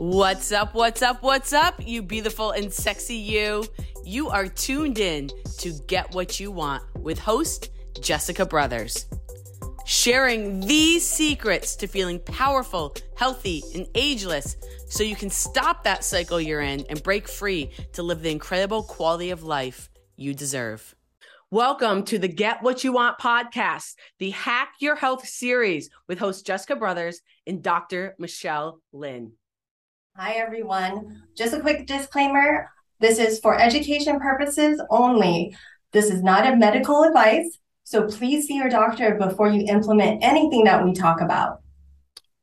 What's up? What's up? What's up? You beautiful and sexy you. You are tuned in to Get What You Want with host Jessica Brothers. Sharing these secrets to feeling powerful, healthy, and ageless so you can stop that cycle you're in and break free to live the incredible quality of life you deserve. Welcome to the Get What You Want podcast, the Hack Your Health series with host Jessica Brothers and Dr. Michelle Lynn. Hi, everyone. Just a quick disclaimer this is for education purposes only. This is not a medical advice, so please see your doctor before you implement anything that we talk about.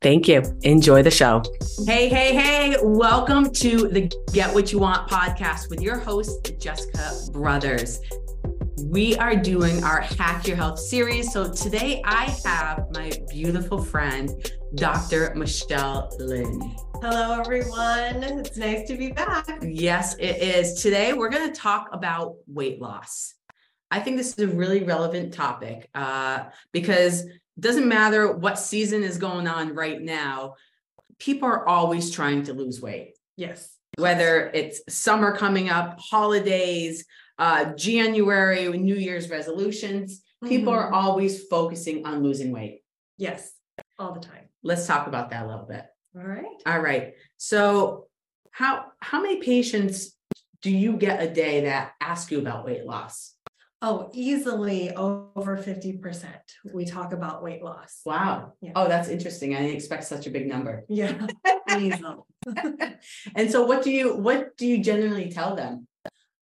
Thank you. Enjoy the show. Hey, hey, hey. Welcome to the Get What You Want podcast with your host, Jessica Brothers. We are doing our Hack Your Health series. So today I have my beautiful friend, Dr. Michelle Lynn. Hello, everyone. It's nice to be back. Yes, it is. Today, we're going to talk about weight loss. I think this is a really relevant topic uh, because it doesn't matter what season is going on right now, people are always trying to lose weight. Yes. Whether it's summer coming up, holidays, uh, January, New Year's resolutions, people mm-hmm. are always focusing on losing weight. Yes, all the time. Let's talk about that a little bit. All right. All right. So how how many patients do you get a day that ask you about weight loss? Oh, easily over 50%. We talk about weight loss. Wow. Yeah. Oh, that's interesting. I didn't expect such a big number. Yeah. and so what do you what do you generally tell them?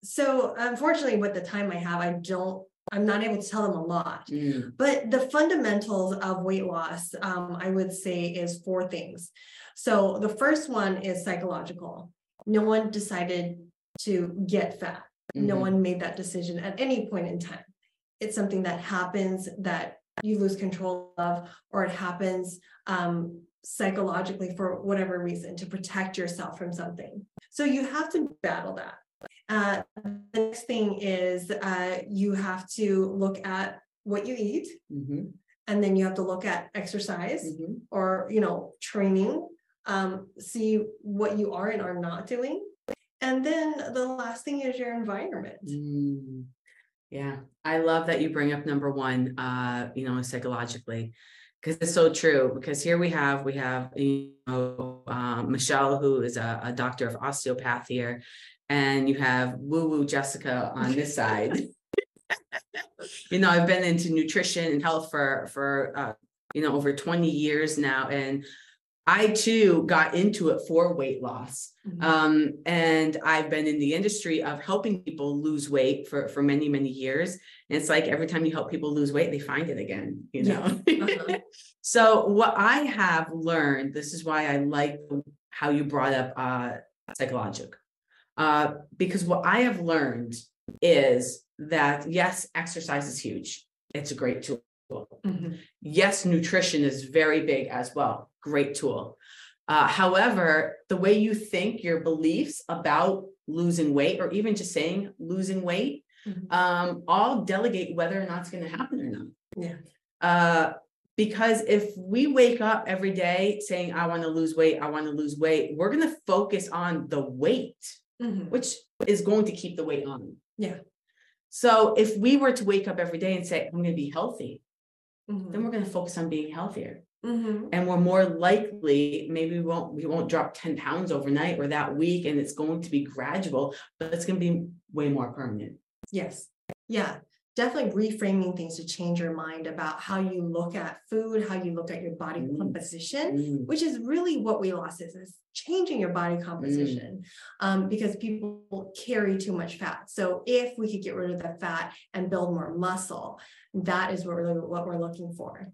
So unfortunately, with the time I have, I don't I'm not able to tell them a lot. Mm. But the fundamentals of weight loss, um, I would say, is four things. So the first one is psychological. No one decided to get fat. Mm-hmm. No one made that decision at any point in time. It's something that happens that you lose control of, or it happens um, psychologically for whatever reason to protect yourself from something. So you have to battle that. Uh, the next thing is uh, you have to look at what you eat, mm-hmm. and then you have to look at exercise mm-hmm. or you know training. Um, see what you are and are not doing, and then the last thing is your environment. Mm. Yeah, I love that you bring up number one. Uh, you know, psychologically, because it's so true. Because here we have we have you know um, Michelle, who is a, a doctor of osteopath here, and you have woo woo Jessica on this side. you know, I've been into nutrition and health for for uh, you know over 20 years now, and I too got into it for weight loss. Mm-hmm. Um, and I've been in the industry of helping people lose weight for, for many, many years. And it's like every time you help people lose weight, they find it again, you know? Yeah. Uh-huh. so what I have learned, this is why I like how you brought up uh, psychological uh, because what I have learned is that yes, exercise is huge. It's a great tool. Mm-hmm. Yes, nutrition is very big as well. Great tool. Uh, however, the way you think, your beliefs about losing weight, or even just saying losing weight, mm-hmm. um, all delegate whether or not it's going to happen or not. Yeah. Uh, because if we wake up every day saying, I want to lose weight, I want to lose weight, we're going to focus on the weight mm-hmm. which is going to keep the weight on. Yeah. So if we were to wake up every day and say, I'm going to be healthy, mm-hmm. then we're going to focus on being healthier. Mm-hmm. And we're more likely, maybe we won't we won't drop 10 pounds overnight or that week, and it's going to be gradual, but it's going to be way more permanent. Yes. Yeah definitely reframing things to change your mind about how you look at food, how you look at your body mm. composition, mm. which is really what weight loss is, is changing your body composition mm. um, because people carry too much fat. So if we could get rid of the fat and build more muscle, that is what we're, what we're looking for.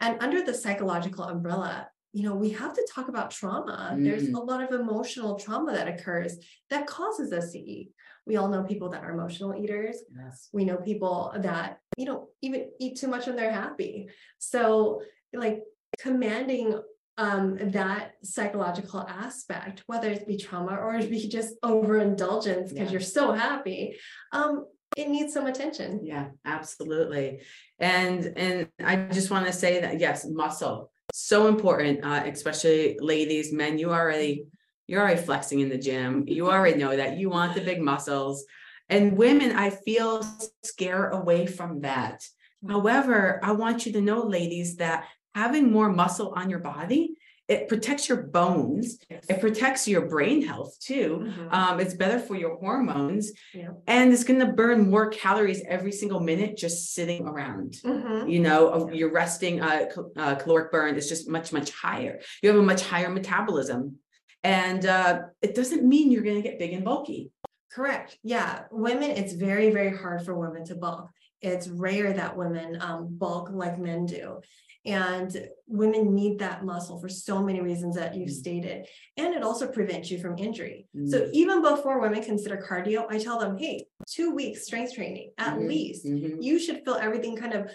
And under the psychological umbrella, you know, we have to talk about trauma. There's mm. a lot of emotional trauma that occurs that causes us to eat we all know people that are emotional eaters. Yes. We know people that, you know, even eat too much when they're happy. So like commanding um, that psychological aspect, whether it be trauma or it be just overindulgence because yeah. you're so happy, um, it needs some attention. Yeah, absolutely. And and I just want to say that yes, muscle so important, uh, especially ladies, men. You already You're already flexing in the gym. You already know that you want the big muscles. And women, I feel scare away from that. However, I want you to know, ladies, that having more muscle on your body it protects your bones it protects your brain health too mm-hmm. um, it's better for your hormones yeah. and it's going to burn more calories every single minute just sitting around mm-hmm. you know yeah. your resting uh, uh, caloric burn is just much much higher you have a much higher metabolism and uh, it doesn't mean you're going to get big and bulky correct yeah women it's very very hard for women to bulk it's rare that women um, bulk like men do and women need that muscle for so many reasons that you've mm. stated. And it also prevents you from injury. Mm. So even before women consider cardio, I tell them, hey, two weeks strength training at mm-hmm. least. Mm-hmm. You should feel everything kind of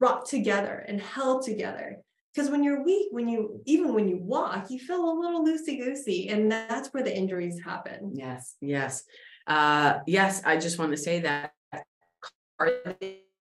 brought together and held together. Because when you're weak, when you even when you walk, you feel a little loosey goosey, and that's where the injuries happen. Yes, yes, uh, yes. I just want to say that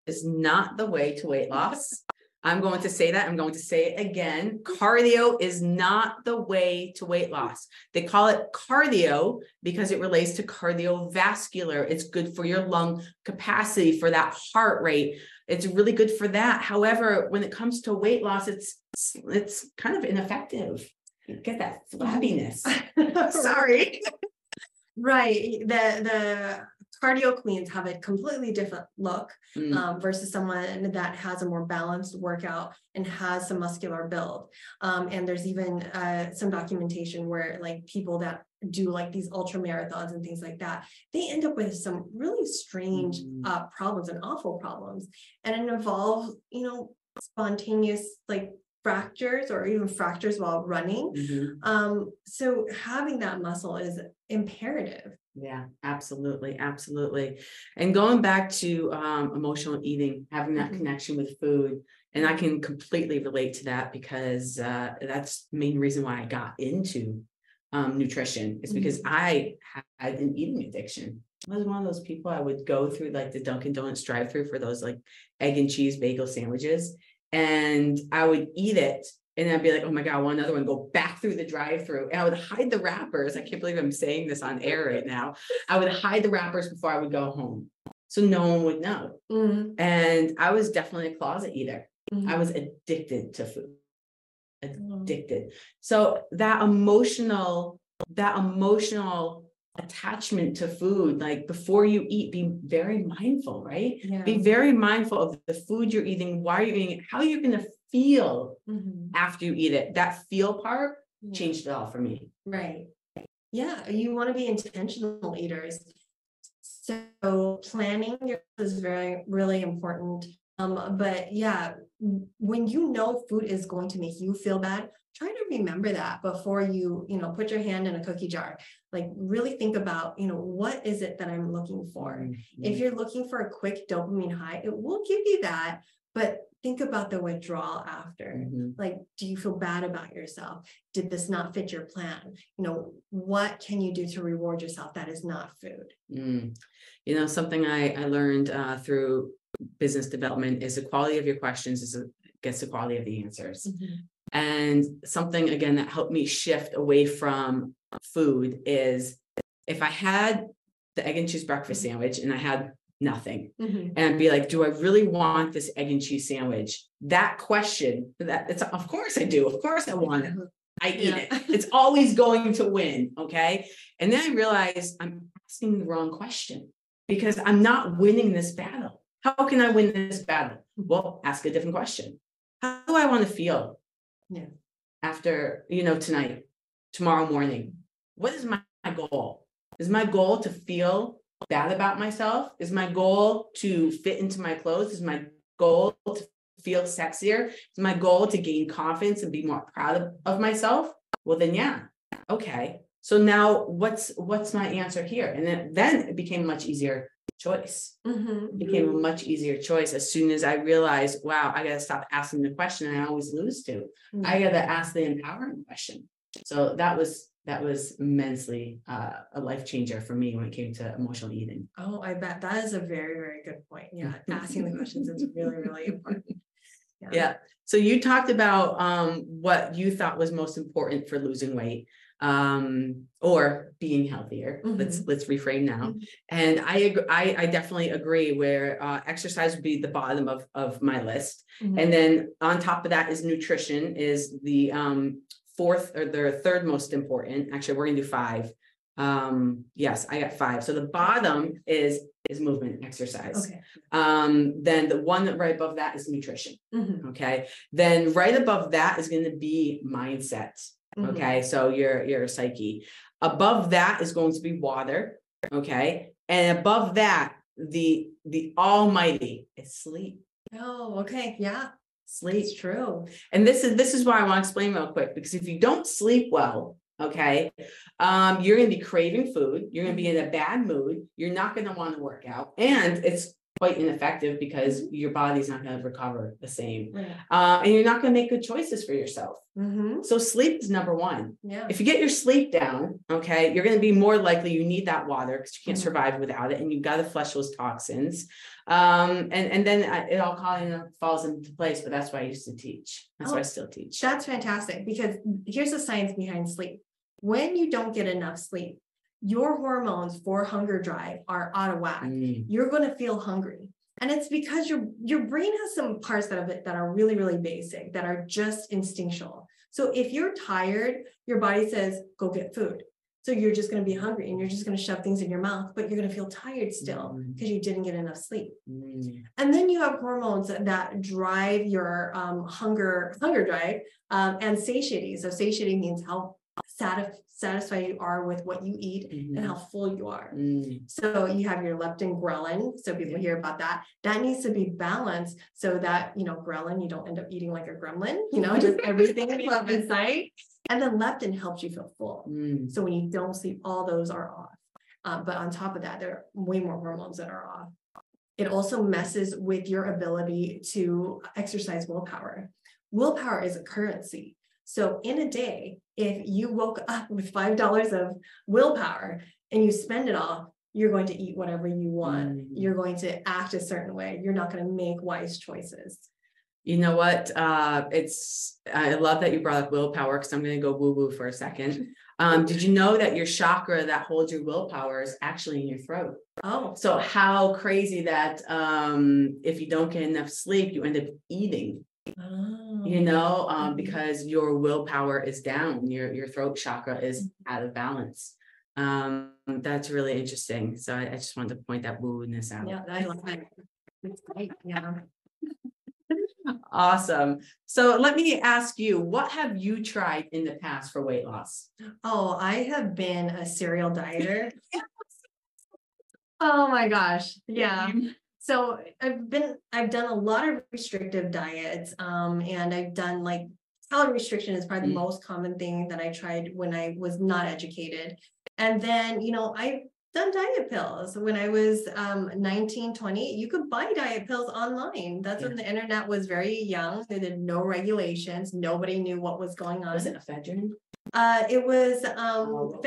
is not the way to weight loss. I'm going to say that. I'm going to say it again. Cardio is not the way to weight loss. They call it cardio because it relates to cardiovascular. It's good for your lung capacity, for that heart rate. It's really good for that. However, when it comes to weight loss, it's it's kind of ineffective. You get that flabbiness. Sorry. right. The the cardio queens have a completely different look mm. um, versus someone that has a more balanced workout and has some muscular build. Um, and there's even uh, some documentation where like people that do like these ultra marathons and things like that, they end up with some really strange mm. uh, problems and awful problems. And it involves, you know, spontaneous like fractures or even fractures while running. Mm-hmm. Um, so having that muscle is imperative. Yeah, absolutely, absolutely. And going back to um, emotional eating, having that mm-hmm. connection with food, and I can completely relate to that because uh, that's the main reason why I got into um, nutrition. Is because mm-hmm. I had an eating addiction. I was one of those people I would go through like the Dunkin' Donuts drive-through for those like egg and cheese bagel sandwiches, and I would eat it and I'd be like, oh my God, I want another one, go back through the drive through. And I would hide the wrappers. I can't believe I'm saying this on air right now. I would hide the wrappers before I would go home. So no one would know. Mm-hmm. And I was definitely a closet eater. Mm-hmm. I was addicted to food. Addicted. So that emotional, that emotional attachment to food like before you eat be very mindful right yeah. be very mindful of the food you're eating why you're eating it how you're going to feel mm-hmm. after you eat it. That feel part yeah. changed it all for me. Right. Yeah you want to be intentional eaters. So planning is very really important. Um but yeah when you know food is going to make you feel bad try to remember that before you you know put your hand in a cookie jar. Like really think about you know what is it that i'm looking for? Mm-hmm. if you're looking for a quick dopamine high it will give you that but think about the withdrawal after mm-hmm. like do you feel bad about yourself did this not fit your plan you know what can you do to reward yourself that is not food mm. you know something i i learned uh, through business development is the quality of your questions is a, gets the quality of the answers mm-hmm. And something again that helped me shift away from food is if I had the egg and cheese breakfast mm-hmm. sandwich and I had nothing mm-hmm. and be like, do I really want this egg and cheese sandwich? That question, that it's of course I do. Of course I want it. I eat yeah. it. It's always going to win. Okay. And then I realized I'm asking the wrong question because I'm not winning this battle. How can I win this battle? Well, ask a different question. How do I want to feel? Yeah. After, you know, tonight, tomorrow morning, what is my, my goal? Is my goal to feel bad about myself? Is my goal to fit into my clothes? Is my goal to feel sexier? Is my goal to gain confidence and be more proud of, of myself? Well, then, yeah. Okay. So now what's what's my answer here? And then, then it became much easier choice. Mm-hmm. It became a much easier choice as soon as I realized, wow, I got to stop asking the question I always lose to. Mm-hmm. I got to ask the empowering question. So that was that was immensely uh, a life changer for me when it came to emotional eating. Oh, I bet that is a very very good point. Yeah, asking the questions is really really important. Yeah. yeah. So you talked about um, what you thought was most important for losing weight. um, or being healthier. Let's let's reframe now. Mhm. And I agree, I I definitely agree where uh exercise would be the bottom of of my list. Mhm. And then on top of that is nutrition is the um fourth or the third most important. Actually, we're gonna do five. Um, yes, I got five. So the bottom is is movement exercise. Okay. Um, then the one that right above that is nutrition. Mhm. Okay. Then right above that is gonna be mindset. Mhm. Okay, so your your psyche. Above that is going to be water. Okay, and above that, the the almighty is sleep. Oh, okay, yeah, Sleep. it's true. And this is this is why I want to explain real quick because if you don't sleep well, okay, um, you're gonna be craving food, you're gonna be in a bad mood, you're not gonna want to work out, and it's quite ineffective because your body's not gonna recover the same. Uh, and you're not gonna make good choices for yourself. Mhm. So sleep is number one. Yeah. If you get your sleep down, okay, you're going to be more likely you need that water because you can't Mhm. survive without it, and you've got to flush those toxins. Um, and and then uh, it all kind of falls into place. But that's why I used to teach. That's why I Oh, still teach. That's fantastic because here's the science behind sleep. When you don't get enough sleep, your hormones for hunger drive are out of whack. Mm, You're going to feel hungry. And it's because your your brain has some parts that of it that are really, really basic, that are just instinctual. So if you're tired, your body says, go get food. So you're just going to be hungry and you're just going to shove things in your mouth, but you're going to feel tired still because you didn't get enough sleep. mm, And then you have hormones that drive your um, hunger, hunger drive, um, and satiety. So satiety means how satisfied satisfied you are with what you eat and mhm, how full you are. mm, So you have your leptin ghrelin. So people hear about that. That needs to be balanced so that you know ghrelin, you don't end up eating like a gremlin. You know, just everything up in sight. And then leptin helps you feel full. mm. So when you don't sleep, all those are off. Uh, but on top of that, there are way more hormones that are off. It also messes with your ability to exercise willpower. Willpower is a currency. So in a day, if you woke up with five dollars of willpower and you spend it all, you're going to eat whatever you want. Mm. You're going to act a certain way. You're not going to make wise choices. You know what? Uh, it's I love that you brought up willpower because I'm going to go woo woo for a second. Um, did you know that your chakra that holds your willpower is actually in your throat? Oh, So how crazy that um if you don't get enough sleep, you end up eating, you know, um Mhm. because your willpower is down, your your throat chakra is out of balance. Um, that's really interesting. So I, I just wanted to point that woo-ness out. yeah, I love. It's great. Yeah. Awesome. So let me ask you, what have you tried in the past for weight loss? Oh, I have been a serial dieter. Oh my gosh. Yeah. So I've been, I've done a lot of restrictive diets. Um, and I've done like calorie restriction is probably the Mm. most common thing that I tried when I was not educated. And then, you know, I've done diet pills. When I was um 19, 20, you could buy diet pills online. That's when the internet was very young. There were no regulations. Nobody knew what was going on. Was it ephedrine? Uh, it was um Oh.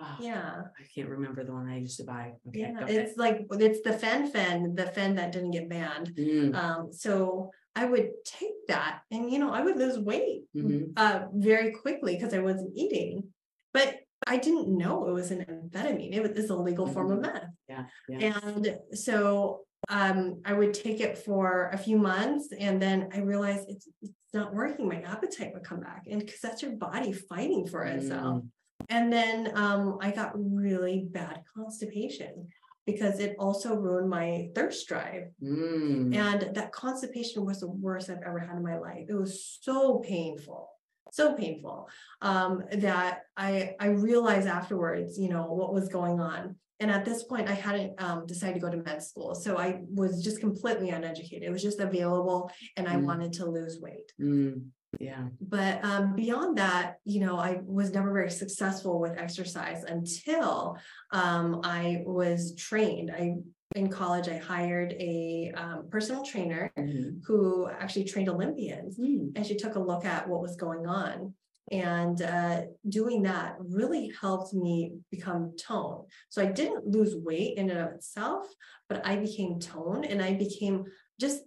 Ah, Yeah, I can't remember the one I used to buy. Okay, yeah. It's like it's the fen fen, the fen that didn't get banned. Mm, Um, so I would take that, and you know, I would lose weight mhm. uh very quickly because I wasn't eating. But I didn't know it was an amphetamine. It was it's a legal form of meth. Yeah, yeah. And so um I would take it for a few months and then I realized it's it's not working. My appetite would come back. And because that's your body fighting for itself. Mm. And then um I got really bad constipation because it also ruined my thirst drive. Mm. And that constipation was the worst I've ever had in my life. It was so painful, so painful um, that I I realized afterwards, you know, what was going on. And at this point, I hadn't um, decided to go to med school, so I was just completely uneducated. It was just available, and I Mm. wanted to lose weight. Mm. Yeah. But um, beyond that, you know, I was never very successful with exercise until um, I was trained. I in college, I hired a um, personal trainer Mhm. who actually trained Olympians, Mm. and she took a look at what was going on. And uh, doing that really helped me become toned. So I didn't lose weight in and of itself, but I became toned and I became just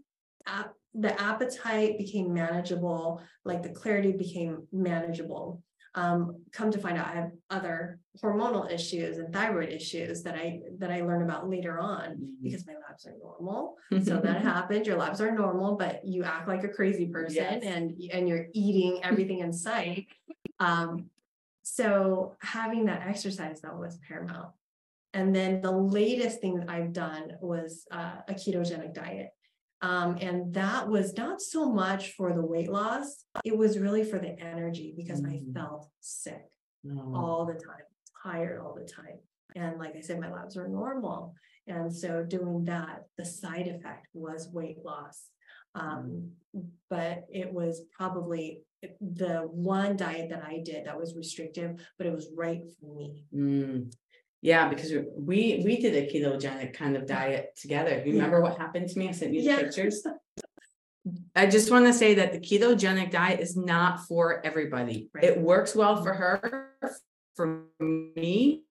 the appetite became manageable, like the clarity became manageable. Um, come to find out, I have other hormonal issues and thyroid issues that I, that I learn about later on Mm-hmm. because my labs are normal. So that happens, your labs are normal, but you act like a crazy person Yes. and, and you're eating everything in sight. Um, so having that exercise though was paramount. And then the latest thing that I've done was uh, a ketogenic diet. Um, and that was not so much for the weight loss, it was really for the energy because I Mhm. felt sick Oh, all the time, tired all the time. And like I said, my labs were normal. And so doing that, the side effect was weight loss. Um, but it was probably the one diet that I did that was restrictive, but it was right for me. mm. Yeah, because we, we did a ketogenic kind of diet together. You remember what happened to me? I sent you the Yeah. pictures. I just want to say that the ketogenic diet is not for everybody. Right. It works well for her. For me,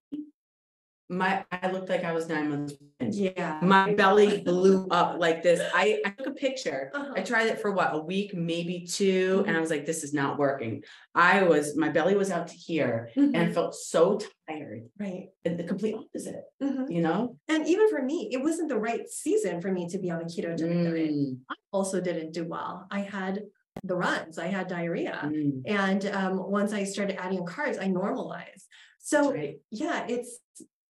my, I looked like I was nine months. pregnant. Yeah. My belly blew up like this. I, I took a picture. Uh-huh. I tried it for what, a week, maybe two, and I was like, this is not working. I was, my belly was out to here and I felt so tired. Right. And the complete opposite, Mhm. you know? And even for me, it wasn't the right season for me to be on a ketogenic diet. Mm, Also didn't do well. I had the runs, I had diarrhea. mm, And um, once I started adding carbs, I normalized. So right. yeah, it's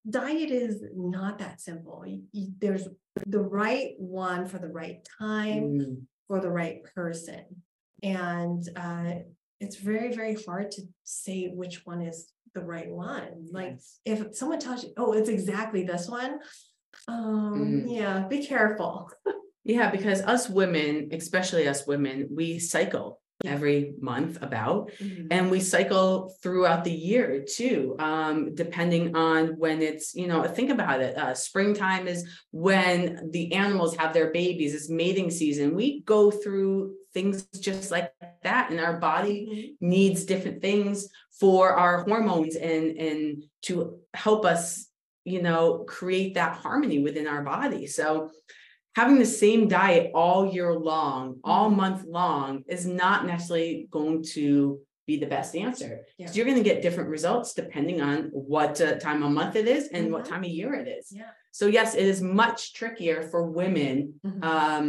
diet is not that simple. Y- y- There's the right one for the right time Mm, for the right person. And uh, it's very, very hard to say which one is the right one. Like if someone tells you, oh, it's exactly this one. Um, Mm. yeah, be careful. Yeah, because us women, especially us women, we cycle every month about. And we cycle throughout the year too, um, depending on when it's, you know, think about it. Uh, springtime is when the animals have their babies, it's mating season. We go through things just like that, and our body Mhm. needs different things for our hormones and and to help us, you know, create that harmony within our body. So having the same diet all year long, all Mhm. month long is not necessarily going to be the best answer. Yeah. Because you're going to get different results depending on what uh, time of month it is and what Mhm. time of year it is. Yeah. So yes, it is much trickier for women Mhm. um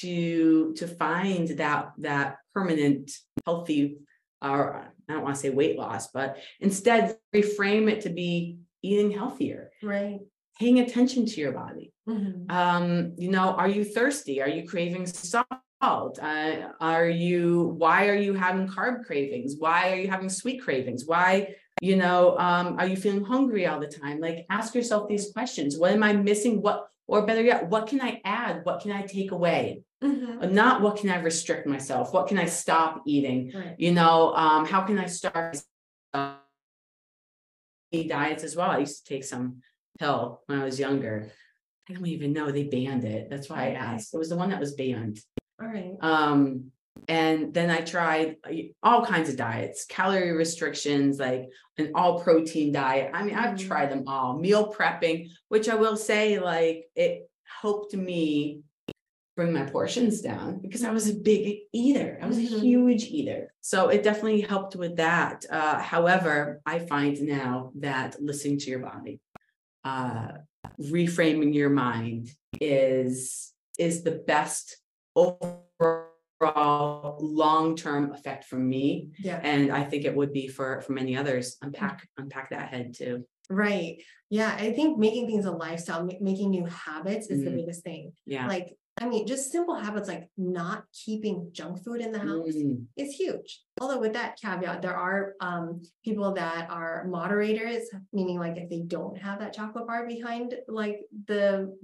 to to find that that permanent healthy or I don't want to say weight loss, but instead reframe it to be eating healthier, Right. Paying attention to your body. Mhm. um you know are you thirsty? Are you craving salt? Uh, are you why are you having carb cravings? Why are you having sweet cravings? Why you know um are you feeling hungry all the time? Like ask yourself these questions. What am i missing? What or better yet what can i add? What can i take away? Mhm. Uh, not what can i restrict myself? What can i stop eating? Right. you know um how can i start? Diets as well. I used to take some pill when i was younger i don't even know they banned it that's why i asked it was the one that was banned All right. um and then i tried uh, all kinds of diets calorie restrictions like an all protein diet i mean i've Mhm. tried them all meal prepping which i will say like it helped me bring my portions down because I was a big eater. I was a Mhm. huge eater. So it definitely helped with that. Uh, however, I find now that listening to your body, uh, reframing your mind is is the best overall long-term effect for me. Yeah. And I think it would be for for many others. Unpack unpack that head too. Right. Yeah. I think making things a lifestyle, ma- making new habits is the Mhm. biggest thing. Yeah. Like, I mean, just simple habits like not keeping junk food in the house Mm, is huge. Although with that caveat, there are um people that are moderators, meaning like if they don't have that chocolate bar behind like the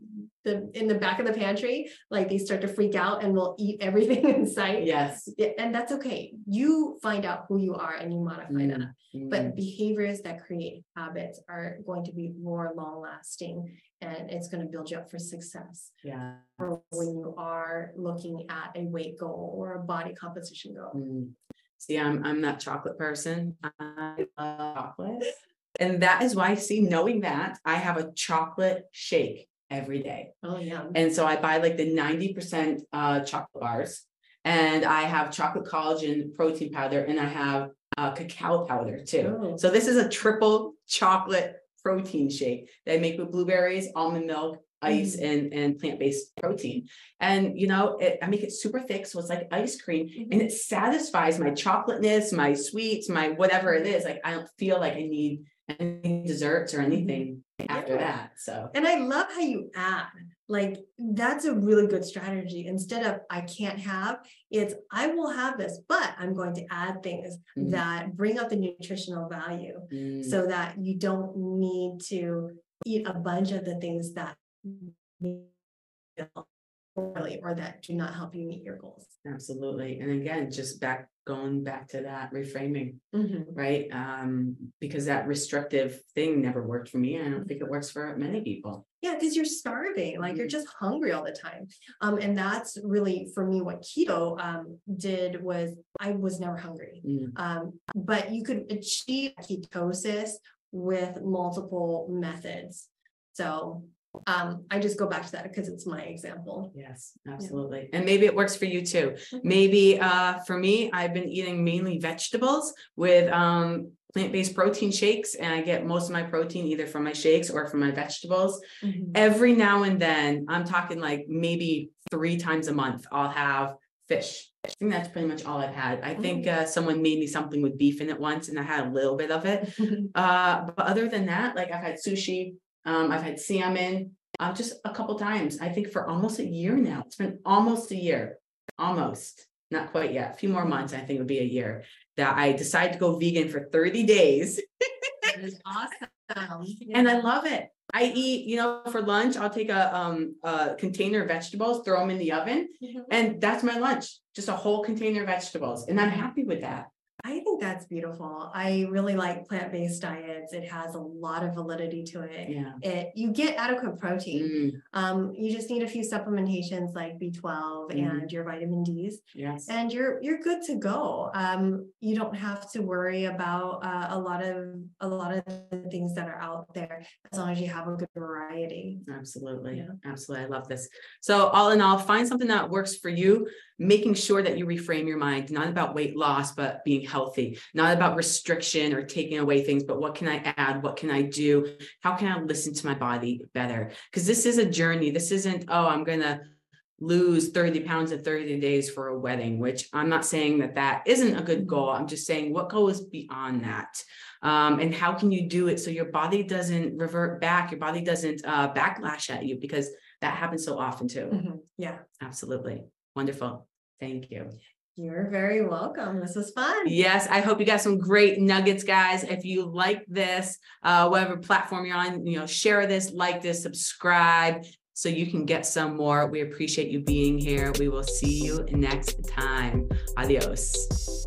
the in the back of the pantry, like they start to freak out and will eat everything in sight. Yes. And that's okay. You find out who you are and you modify that. Mm, But behaviors that create habits are going to be more long lasting and it's going to build you up for success Yeah. for when you are looking at a weight goal or a body composition goal. Mm. See, I'm I'm that chocolate person. I love chocolate. And that is why, see, knowing that I have a chocolate shake every day. Oh, yeah. And so I buy like the 90% uh chocolate bars. and I have chocolate collagen protein powder, and I have uh, cacao powder too. Oh. So this is a triple chocolate protein shake that I make with blueberries, almond milk, ice, Mm. and and plant based protein. And you know, it, I make it super thick, so it's like ice cream, Mm-hmm. and it satisfies my chocolateness, my sweets, my whatever it is. Like I don't feel like I need any desserts or anything after that. So And I love how you add, like, that's a really good strategy. Instead of I can't have, it's I will have this, but I'm going to add things Mhm. that bring up the nutritional value mm, so that you don't need to eat a bunch of the things that make you feel poorly or that do not help you meet your goals. absolutely. And again, just back going back to that reframing, Mhm. right? Um, because that restrictive thing never worked for me. and I don't think it works for many people. Yeah, because you're starving, like you're Mhm. just hungry all the time. Um, and that's really for me what keto um did was I was never hungry. Mm, Um, but you could achieve ketosis with multiple methods. So um, I just go back to that because it's my example. Yes, absolutely. And maybe it works for you too. Maybe uh for me, I've been eating mainly vegetables with um plant-based protein shakes and I get most of my protein either from my shakes or from my vegetables. Every now and then, I'm talking like maybe three times a month, I'll have fish. I think that's pretty much all I've had. I think uh someone made me something with beef in it once and I had a little bit of it. Uh, but other than that, like I've had sushi, um, I've had salmon, uh, just a couple times. I think for almost a year now. It's been almost a year, almost, not quite yet. A few more months, I think would be a year that I decided to go vegan for 30 days. That is awesome. And I love it. I eat, you know, for lunch, I'll take a um a container of vegetables, throw them in the oven, Mhm. and that's my lunch. Just a whole container of vegetables. And I'm happy with that. I think that's beautiful. I really like plant-based diets. It has a lot of validity to it. Yeah. It you get adequate protein. Mm, Um, you just need a few supplementations like B12 Mhm. and your vitamin Ds, yes. and you're you're good to go. Um, you don't have to worry about uh, a lot of a lot of the things that are out there as long as you have a good variety. Absolutely. Yeah. Absolutely. I love this. So, all in all, find something that works for you, making sure that you reframe your mind, not about weight loss, but being healthy, not about restriction or taking away things, but what can I add? What can I do? How can I listen to my body better? Because this is a journey. This isn't, oh, I'm going to lose 30 pounds in 30 days for a wedding, which I'm not saying that that isn't a good goal. I'm just saying what goes beyond that. Um, and how can you do it so your body doesn't revert back, your body doesn't uh, backlash at you because that happens so often too. Mhm. Yeah, Absolutely. Wonderful. Thank you. you're very welcome. This was fun. Yes, I hope you got some great nuggets, guys. If you like this, uh, whatever platform you're on, you know, share this, like this, subscribe so you can get some more. We appreciate you being here. We will see you next time. Adios.